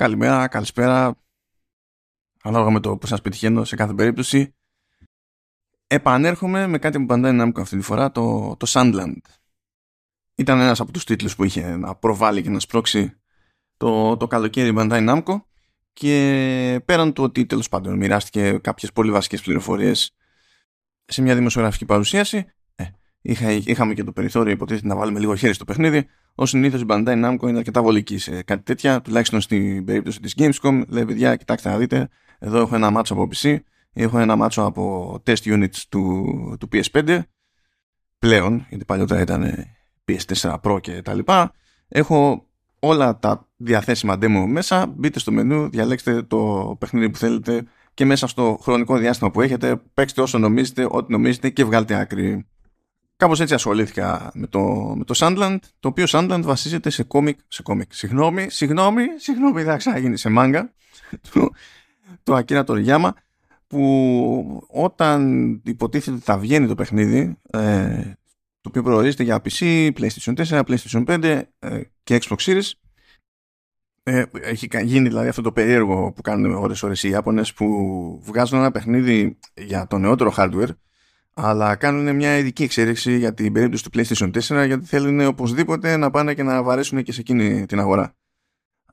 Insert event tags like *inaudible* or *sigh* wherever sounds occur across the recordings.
καλημέρα, καλησπέρα, ανάλογα με το πώς σας πετυχαίνω σε κάθε περίπτωση. Επανέρχομαι με κάτι που Bandai Namco αυτή τη φορά, το, το Sandland. Ήταν ένας από τους τίτλους που είχε να προβάλλει και να σπρώξει το, το καλοκαίρι Bandai Namco και πέραν του ότι τέλος πάντων μοιράστηκε κάποιες πολύ βασικές πληροφορίες σε μια δημοσιογραφική παρουσίαση ε, είχα, είχαμε και το περιθώριο υποτίθεται να βάλουμε λίγο χέρι στο παιχνίδι Ω συνήθως η Bandai Namco είναι αρκετά βολική σε κάτι τέτοια, τουλάχιστον στην περίπτωση της Gamescom. Λέει, παιδιά, κοιτάξτε να δείτε, εδώ έχω ένα μάτσο από PC, έχω ένα μάτσο από test units του, του PS5 πλέον, γιατί παλιότερα ήταν PS4 Pro και τα λοιπά. Έχω όλα τα διαθέσιμα demo μέσα, μπείτε στο μενού, διαλέξτε το παιχνίδι που θέλετε και μέσα στο χρονικό διάστημα που έχετε παίξτε όσο νομίζετε, ό,τι νομίζετε και βγάλτε άκρη. Κάπως έτσι ασχολήθηκα με το, με το Sandland, το οποίο Sandland βασίζεται σε κόμικ, σε κόμικ, συγγνώμη, συγγνώμη, συγγνώμη, θα ξαναγίνει σε μάγκα, του, του Ακίρα Τοριάμα, που όταν υποτίθεται ότι θα βγαίνει το παιχνίδι, ε, το οποίο προορίζεται για PC, PlayStation 4, PlayStation 5 ε, και Xbox Series, ε, έχει γίνει δηλαδή αυτό το περίεργο που κάνουν ώρες ώρες οι Ιάπωνες που βγάζουν ένα παιχνίδι για το νεότερο hardware αλλά κάνουν μια ειδική εξέλιξη για την περίπτωση του PlayStation 4 γιατί θέλουν οπωσδήποτε να πάνε και να βαρέσουν και σε εκείνη την αγορά.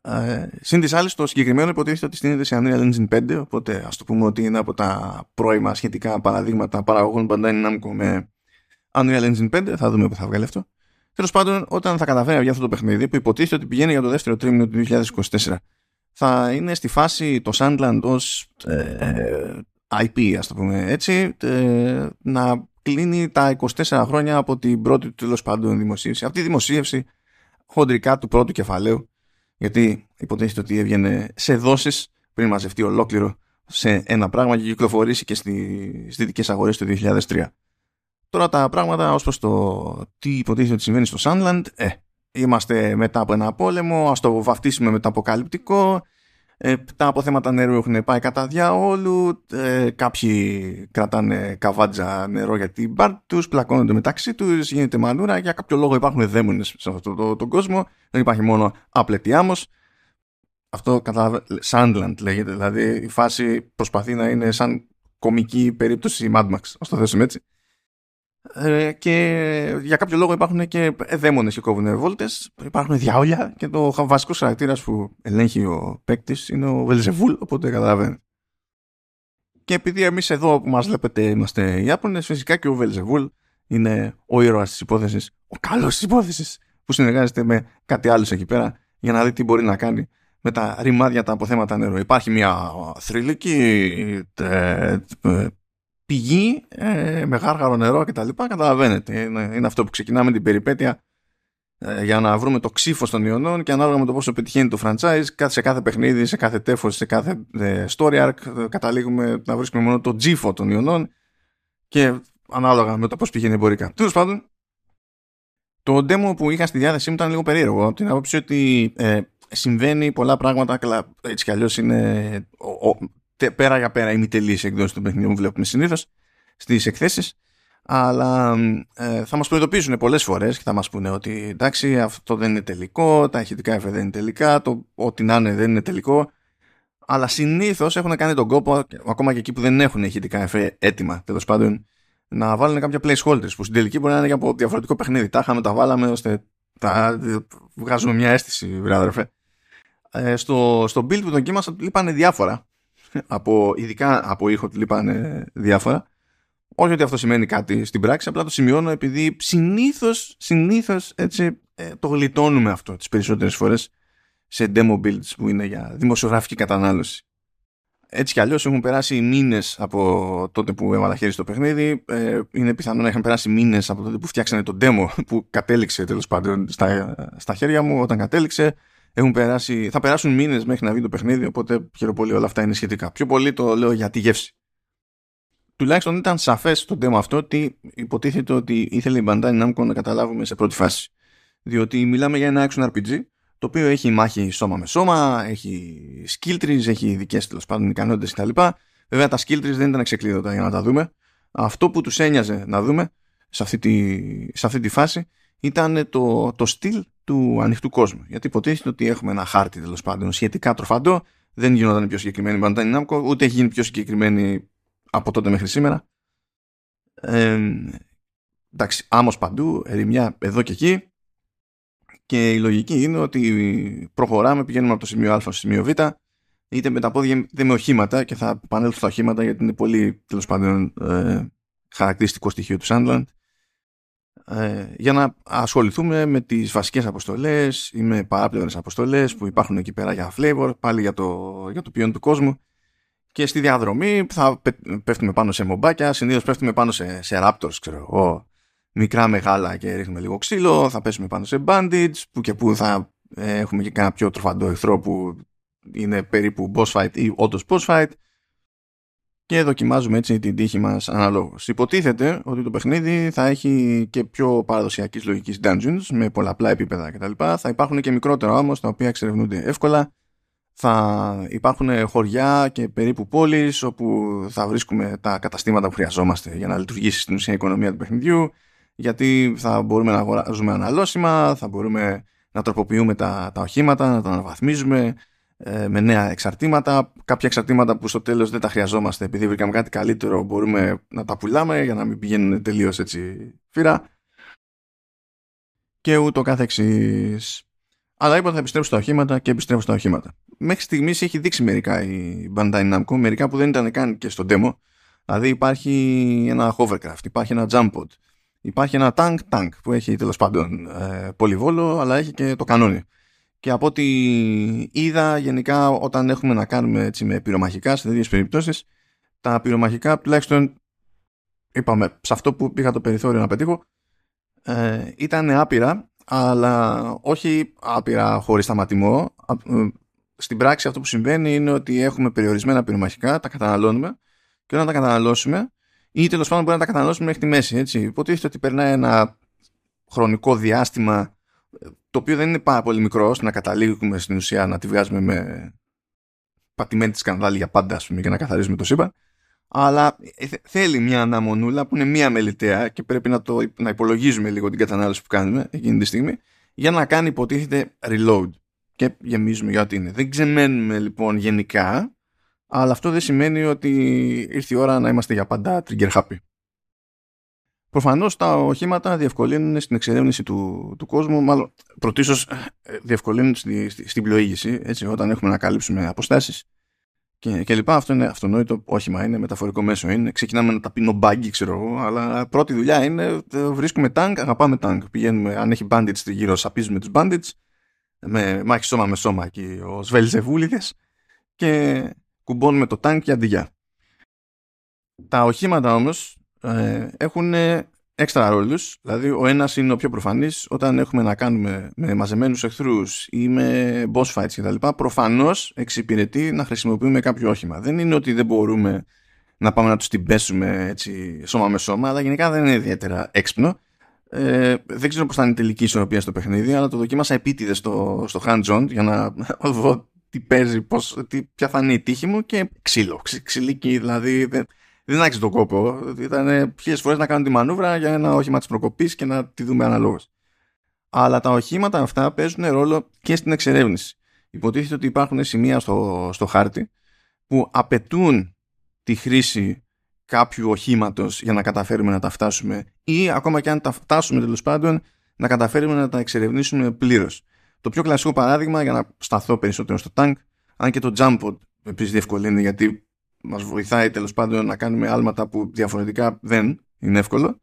Ε, Συν της άλλης, το συγκεκριμένο υποτίθεται ότι στείνεται σε Unreal Engine 5, οπότε ας το πούμε ότι είναι από τα πρώιμα σχετικά παραδείγματα παραγωγών Bandai Namco με Unreal Engine 5. Θα δούμε που θα βγάλει αυτό. Τέλος πάντων, όταν θα καταφέρει για αυτό το παιχνίδι, που υποτίθεται ότι πηγαίνει για το δεύτερο τρίμηνο του 2024, θα είναι στη φάση το Sandland ως ε, IP, ας το πούμε έτσι, ε, να κλείνει τα 24 χρόνια από την πρώτη τέλος πάντων δημοσίευση. Αυτή η δημοσίευση χοντρικά του πρώτου κεφαλαίου, γιατί υποτίθεται ότι έβγαινε σε δόσεις πριν μαζευτεί ολόκληρο σε ένα πράγμα και κυκλοφορήσει και στις δυτικές αγορές του 2003. Τώρα τα πράγματα ως προς το τι υποτίθεται ότι συμβαίνει στο Sunland, ε, είμαστε μετά από ένα πόλεμο, ας το βαφτίσουμε μεταποκαλυπτικό, ε, τα αποθέματα νερού έχουν πάει κατά διαόλου. Ε, κάποιοι κρατάνε καβάτζα νερό για την μπάρ τους, πλακώνονται μεταξύ τους, γίνεται μανούρα. Για κάποιο λόγο υπάρχουν δαίμονες σε αυτόν τον το, κόσμο. Δεν υπάρχει μόνο άπλετη άμμος. Αυτό κατά Sandland λέγεται. Δηλαδή η φάση προσπαθεί να είναι σαν κομική περίπτωση Mad Max. Α το θέσουμε έτσι. Ε, και για κάποιο λόγο υπάρχουν και δαίμονες και κόβουν βόλτες υπάρχουν διάολια και το βασικός χαρακτήρας που ελέγχει ο παίκτης είναι ο Βελζεβούλ οπότε καταλαβαίνετε και επειδή εμείς εδώ που μας βλέπετε είμαστε Ιάπωνες φυσικά και ο Βελζεβούλ είναι ο ήρωας της υπόθεσης ο καλός της υπόθεσης που συνεργάζεται με κάτι άλλο εκεί πέρα για να δει τι μπορεί να κάνει με τα ρημάδια τα αποθέματα νερό. Υπάρχει μια θρηλυκή ε, ε, πηγή ε, με γάργαρο νερό και τα λοιπά καταλαβαίνετε είναι, είναι αυτό που ξεκινάμε την περιπέτεια ε, για να βρούμε το ξύφος των ιονών και ανάλογα με το πόσο πετυχαίνει το franchise σε κάθε παιχνίδι, σε κάθε τέφος, σε κάθε ε, story arc ε, καταλήγουμε να βρίσκουμε μόνο το τζίφο των ιονών και ανάλογα με το πώς πηγαίνει εμπορικά. Τέλος πάντων, το demo που είχα στη διάθεσή μου ήταν λίγο περίεργο από την άποψη ότι ε, συμβαίνει πολλά πράγματα έτσι κι αλλιώς είναι πέρα για πέρα ημιτελής εκδόση του παιχνιδιού που βλέπουμε συνήθως στις εκθέσεις. Αλλά ε, θα μας προειδοποιήσουν πολλές φορές και θα μας πούνε ότι εντάξει αυτό δεν είναι τελικό, τα ηχητικά εφέ δεν είναι τελικά, το ό,τι να είναι δεν είναι τελικό. Αλλά συνήθως έχουν κάνει τον κόπο ακόμα και εκεί που δεν έχουν ηχητικά εφέ έτοιμα τέλος πάντων να βάλουν κάποια placeholders που στην τελική μπορεί να είναι από διαφορετικό παιχνίδι. Τα είχαμε, τα βάλαμε ώστε τα βγάζουμε μια αίσθηση βράδερφε ε, στο, στο build που δοκίμασα λείπανε διάφορα από, ειδικά από ήχο του λείπανε διάφορα. Όχι ότι αυτό σημαίνει κάτι στην πράξη, απλά το σημειώνω επειδή συνήθως, συνήθως έτσι ε, το γλιτώνουμε αυτό τις περισσότερες φορές σε demo builds που είναι για δημοσιογραφική κατανάλωση. Έτσι κι αλλιώς έχουν περάσει μήνες από τότε που έβαλα χέρι στο παιχνίδι. Ε, είναι πιθανό να έχουν περάσει μήνες από τότε που φτιάξανε το demo που κατέληξε τέλος πάντων στα, στα χέρια μου όταν κατέληξε. Έχουν περάσει, θα περάσουν μήνες μέχρι να βγει το παιχνίδι, οπότε χαίρομαι πολύ όλα αυτά είναι σχετικά. Πιο πολύ το λέω για τη γεύση. Τουλάχιστον ήταν σαφές το θέμα αυτό ότι υποτίθεται ότι ήθελε η Bandai Namco να καταλάβουμε σε πρώτη φάση. Διότι μιλάμε για ένα action RPG, το οποίο έχει μάχη σώμα με σώμα, έχει skill trees, έχει ειδικές τέλος πάντων ικανότητες κτλ. Βέβαια τα skill trees δεν ήταν ξεκλείδωτα για να τα δούμε. Αυτό που τους ένοιαζε να δούμε σε αυτή τη, σε αυτή τη φάση ήταν το, το στυλ του ανοιχτού κόσμου. Γιατί υποτίθεται ότι έχουμε ένα χάρτη τέλος πάντων σχετικά τροφαντό, δεν γινόταν πιο συγκεκριμένη η Bandai Namco, ούτε έχει γίνει πιο συγκεκριμένη από τότε μέχρι σήμερα. Ε, εντάξει, άμμος παντού, ερημιά εδώ και εκεί. Και η λογική είναι ότι προχωράμε, πηγαίνουμε από το σημείο Α στο σημείο Β, είτε με τα πόδια είτε με οχήματα και θα επανέλθω στα οχήματα γιατί είναι πολύ τέλος πάντων ε, χαρακτηριστικό στοιχείο του Sandland ε, για να ασχοληθούμε με τις βασικές αποστολές ή με παράπλευρες αποστολές που υπάρχουν εκεί πέρα για flavor, πάλι για το, για το ποιόν του κόσμου. Και στη διαδρομή θα πέφτουμε πάνω σε μομπάκια, συνήθως πέφτουμε πάνω σε, σε raptors, ξέρω εγώ, μικρά μεγάλα και ρίχνουμε λίγο ξύλο, θα πέσουμε πάνω σε bandits που και που θα ε, έχουμε και κάνα πιο τροφαντό εχθρό που είναι περίπου boss fight ή όντως boss fight και δοκιμάζουμε έτσι την τύχη μας αναλόγως. Υποτίθεται ότι το παιχνίδι θα έχει και πιο παραδοσιακής λογικής dungeons με πολλαπλά επίπεδα κτλ. Θα υπάρχουν και μικρότερα όμως τα οποία εξερευνούνται εύκολα. Θα υπάρχουν χωριά και περίπου πόλεις όπου θα βρίσκουμε τα καταστήματα που χρειαζόμαστε για να λειτουργήσει στην ουσία η οικονομία του παιχνιδιού γιατί θα μπορούμε να αγοράζουμε αναλώσιμα, θα μπορούμε να τροποποιούμε τα, τα οχήματα, να τα αναβαθμίζουμε, ε, με νέα εξαρτήματα. Κάποια εξαρτήματα που στο τέλος δεν τα χρειαζόμαστε επειδή βρήκαμε κάτι καλύτερο μπορούμε να τα πουλάμε για να μην πηγαίνουν τελείως έτσι φύρα. Και ούτω καθεξής. Αλλά είπα θα επιστρέψω στα οχήματα και επιστρέφω στα οχήματα. Μέχρι στιγμής έχει δείξει μερικά η Bandai Namco, μερικά που δεν ήταν καν και στο demo. Δηλαδή υπάρχει ένα hovercraft, υπάρχει ένα jump pod, υπάρχει ένα tank tank που έχει τέλος πάντων ε, πολυβόλο, αλλά έχει και το κανόνι και από ό,τι είδα γενικά όταν έχουμε να κάνουμε έτσι, με πυρομαχικά σε τέτοιες περιπτώσεις τα πυρομαχικά τουλάχιστον είπαμε σε αυτό που είχα το περιθώριο να πετύχω ε, ήταν άπειρα αλλά όχι άπειρα χωρίς σταματημό ε, στην πράξη αυτό που συμβαίνει είναι ότι έχουμε περιορισμένα πυρομαχικά τα καταναλώνουμε και όταν τα καταναλώσουμε ή τέλος πάντων μπορεί να τα καταναλώσουμε μέχρι τη μέση έτσι. υποτίθεται ότι περνάει ένα χρονικό διάστημα το οποίο δεν είναι πάρα πολύ μικρό ώστε να καταλήγουμε στην ουσία να τη βγάζουμε με πατημένη τη σκανδάλη για πάντα ας πούμε, και να καθαρίζουμε το σύμπαν αλλά ε, θέλει μια αναμονούλα που είναι μια μελιτέα και πρέπει να, το, να υπολογίζουμε λίγο την κατανάλωση που κάνουμε εκείνη τη στιγμή για να κάνει υποτίθεται reload και γεμίζουμε για ό,τι είναι. Δεν ξεμένουμε λοιπόν γενικά αλλά αυτό δεν σημαίνει ότι ήρθε η ώρα να είμαστε για πάντα trigger happy. Προφανώς τα οχήματα διευκολύνουν στην εξερεύνηση του, του κόσμου, μάλλον πρωτίστως ε, διευκολύνουν στη, στη, στην πλοήγηση, έτσι, όταν έχουμε να καλύψουμε αποστάσεις και, και λοιπά. Αυτό είναι αυτονόητο όχημα, είναι μεταφορικό μέσο. Είναι. Ξεκινάμε να τα πίνω μπάγκι, ξέρω εγώ, αλλά πρώτη δουλειά είναι ε, βρίσκουμε τάγκ, αγαπάμε τάγκ. Πηγαίνουμε, αν έχει bandits γύρω, σαπίζουμε τους bandits, με μάχη σώμα με σώμα εκεί, ο Σβέλζεβούλιδες και κουμπώνουμε το τάγκ και αντιγιά. Τα οχήματα όμως ε, έχουν έξτρα ρόλους, δηλαδή ο ένας είναι ο πιο προφανής όταν έχουμε να κάνουμε με μαζεμένους εχθρούς ή με boss fights κτλ. Προφανώς εξυπηρετεί να χρησιμοποιούμε κάποιο όχημα. Δεν είναι ότι δεν μπορούμε να πάμε να τους την πέσουμε έτσι σώμα με σώμα, αλλά γενικά δεν είναι ιδιαίτερα έξυπνο. Ε, δεν ξέρω πώς θα είναι η τελική ισορροπία στο παιχνίδι, αλλά το δοκίμασα επίτηδες στο, στο hands-on για να *laughs* δω τι παίζει, πώς, τι, ποια θα είναι η τύχη μου και ξύλο, ξυλίκι, δηλαδή δεν άξιζε τον κόπο. Ήταν χίλιε φορές να κάνω τη μανούβρα για ένα όχημα της προκοπής και να τη δούμε αναλόγως. Αλλά τα οχήματα αυτά παίζουν ρόλο και στην εξερεύνηση. Υποτίθεται ότι υπάρχουν σημεία στο, στο χάρτη που απαιτούν τη χρήση κάποιου οχήματος για να καταφέρουμε να τα φτάσουμε ή ακόμα και αν τα φτάσουμε τέλος πάντων να καταφέρουμε να τα εξερευνήσουμε πλήρως. Το πιο κλασικό παράδειγμα για να σταθώ περισσότερο στο tank, αν και το jump επίσης διευκολύνει γιατί μας βοηθάει τέλος πάντων να κάνουμε άλματα που διαφορετικά δεν είναι εύκολο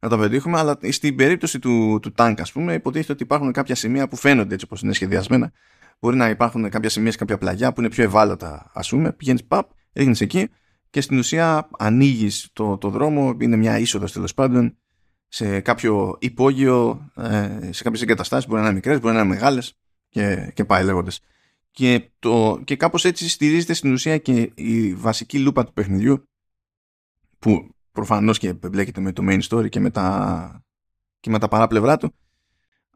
να τα πετύχουμε, αλλά στην περίπτωση του, του τάγκ, ας πούμε, υποτίθεται ότι υπάρχουν κάποια σημεία που φαίνονται έτσι όπως είναι σχεδιασμένα. Μπορεί να υπάρχουν κάποια σημεία σε κάποια πλαγιά που είναι πιο ευάλωτα, ας πούμε. Πηγαίνεις παπ, ρίχνεις εκεί και στην ουσία ανοίγεις το, το δρόμο, είναι μια είσοδος τέλος πάντων σε κάποιο υπόγειο, ε, σε κάποιες εγκαταστάσεις, μπορεί να είναι μικρές, μπορεί να είναι μεγάλες και, και πάει λέγοντας και, το, και κάπως έτσι στηρίζεται στην ουσία και η βασική λούπα του παιχνιδιού που προφανώς και μπλέκεται με το main story και με τα, και με τα παράπλευρά του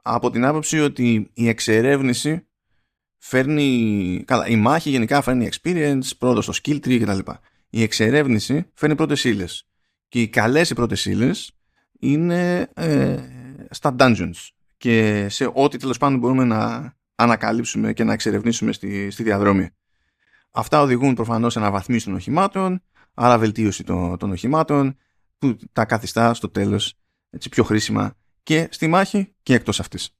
από την άποψη ότι η εξερεύνηση φέρνει καλά, η μάχη γενικά φέρνει experience, πρόοδο στο skill tree κτλ. Η εξερεύνηση φέρνει πρώτες ύλες. και οι καλές οι πρώτες ύλες είναι ε, στα dungeons και σε ό,τι τέλος πάντων μπορούμε να ανακαλύψουμε και να εξερευνήσουμε στη, στη διαδρομή. Αυτά οδηγούν προφανώς σε αναβαθμίση των οχημάτων, άρα βελτίωση των, των οχημάτων, που τα καθιστά στο τέλος έτσι, πιο χρήσιμα και στη μάχη και εκτός αυτής.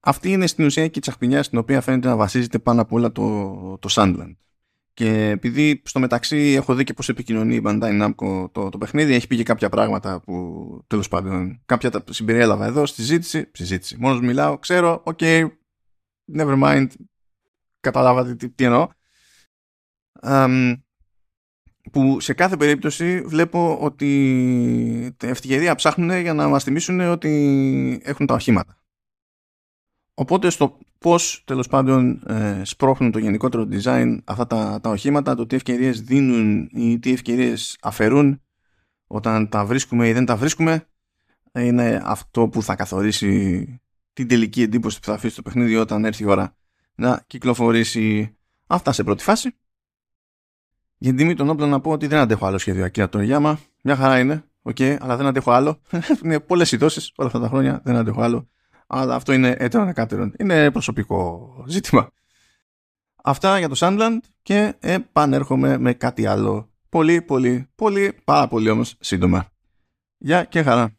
Αυτή είναι στην ουσία και η τσαχπινιά στην οποία φαίνεται να βασίζεται πάνω απ' όλα το, το Sandland. Και επειδή στο μεταξύ έχω δει και πώς επικοινωνεί η Bandai Namco το, το παιχνίδι, έχει πει και κάποια πράγματα που τέλος πάντων κάποια τα συμπεριέλαβα εδώ στη συζήτηση. Συζήτηση. Μόνος μιλάω, ξέρω, OK, okay, never mind, καταλάβατε τι, τι εννοώ. Um, που σε κάθε περίπτωση βλέπω ότι ευτυχερία ψάχνουν για να μας θυμίσουν ότι έχουν τα οχήματα. Οπότε στο πώς τέλος πάντων ε, σπρώχνουν το γενικότερο design αυτά τα, τα οχήματα, το τι ευκαιρίες δίνουν ή τι ευκαιρίες αφαιρούν όταν τα βρίσκουμε ή δεν τα βρίσκουμε είναι αυτό που θα καθορίσει την τελική εντύπωση που θα αφήσει το παιχνίδι όταν έρθει η ώρα να κυκλοφορήσει αυτά σε πρώτη φάση. Για την τιμή των όπλων να πω ότι δεν αντέχω άλλο σχέδιο Ακίρα Τοριγιάμα. Μια χαρά είναι, OK, okay, αλλά δεν αντέχω άλλο. *laughs* είναι πολλές οι όλα αυτά τα χρόνια, δεν αντέχω άλλο αλλά αυτό είναι έτερον εκάτερον. Είναι προσωπικό ζήτημα. Αυτά για το Sandland και επανέρχομαι με κάτι άλλο. Πολύ, πολύ, πολύ, πάρα πολύ όμως σύντομα. Γεια και χαρά.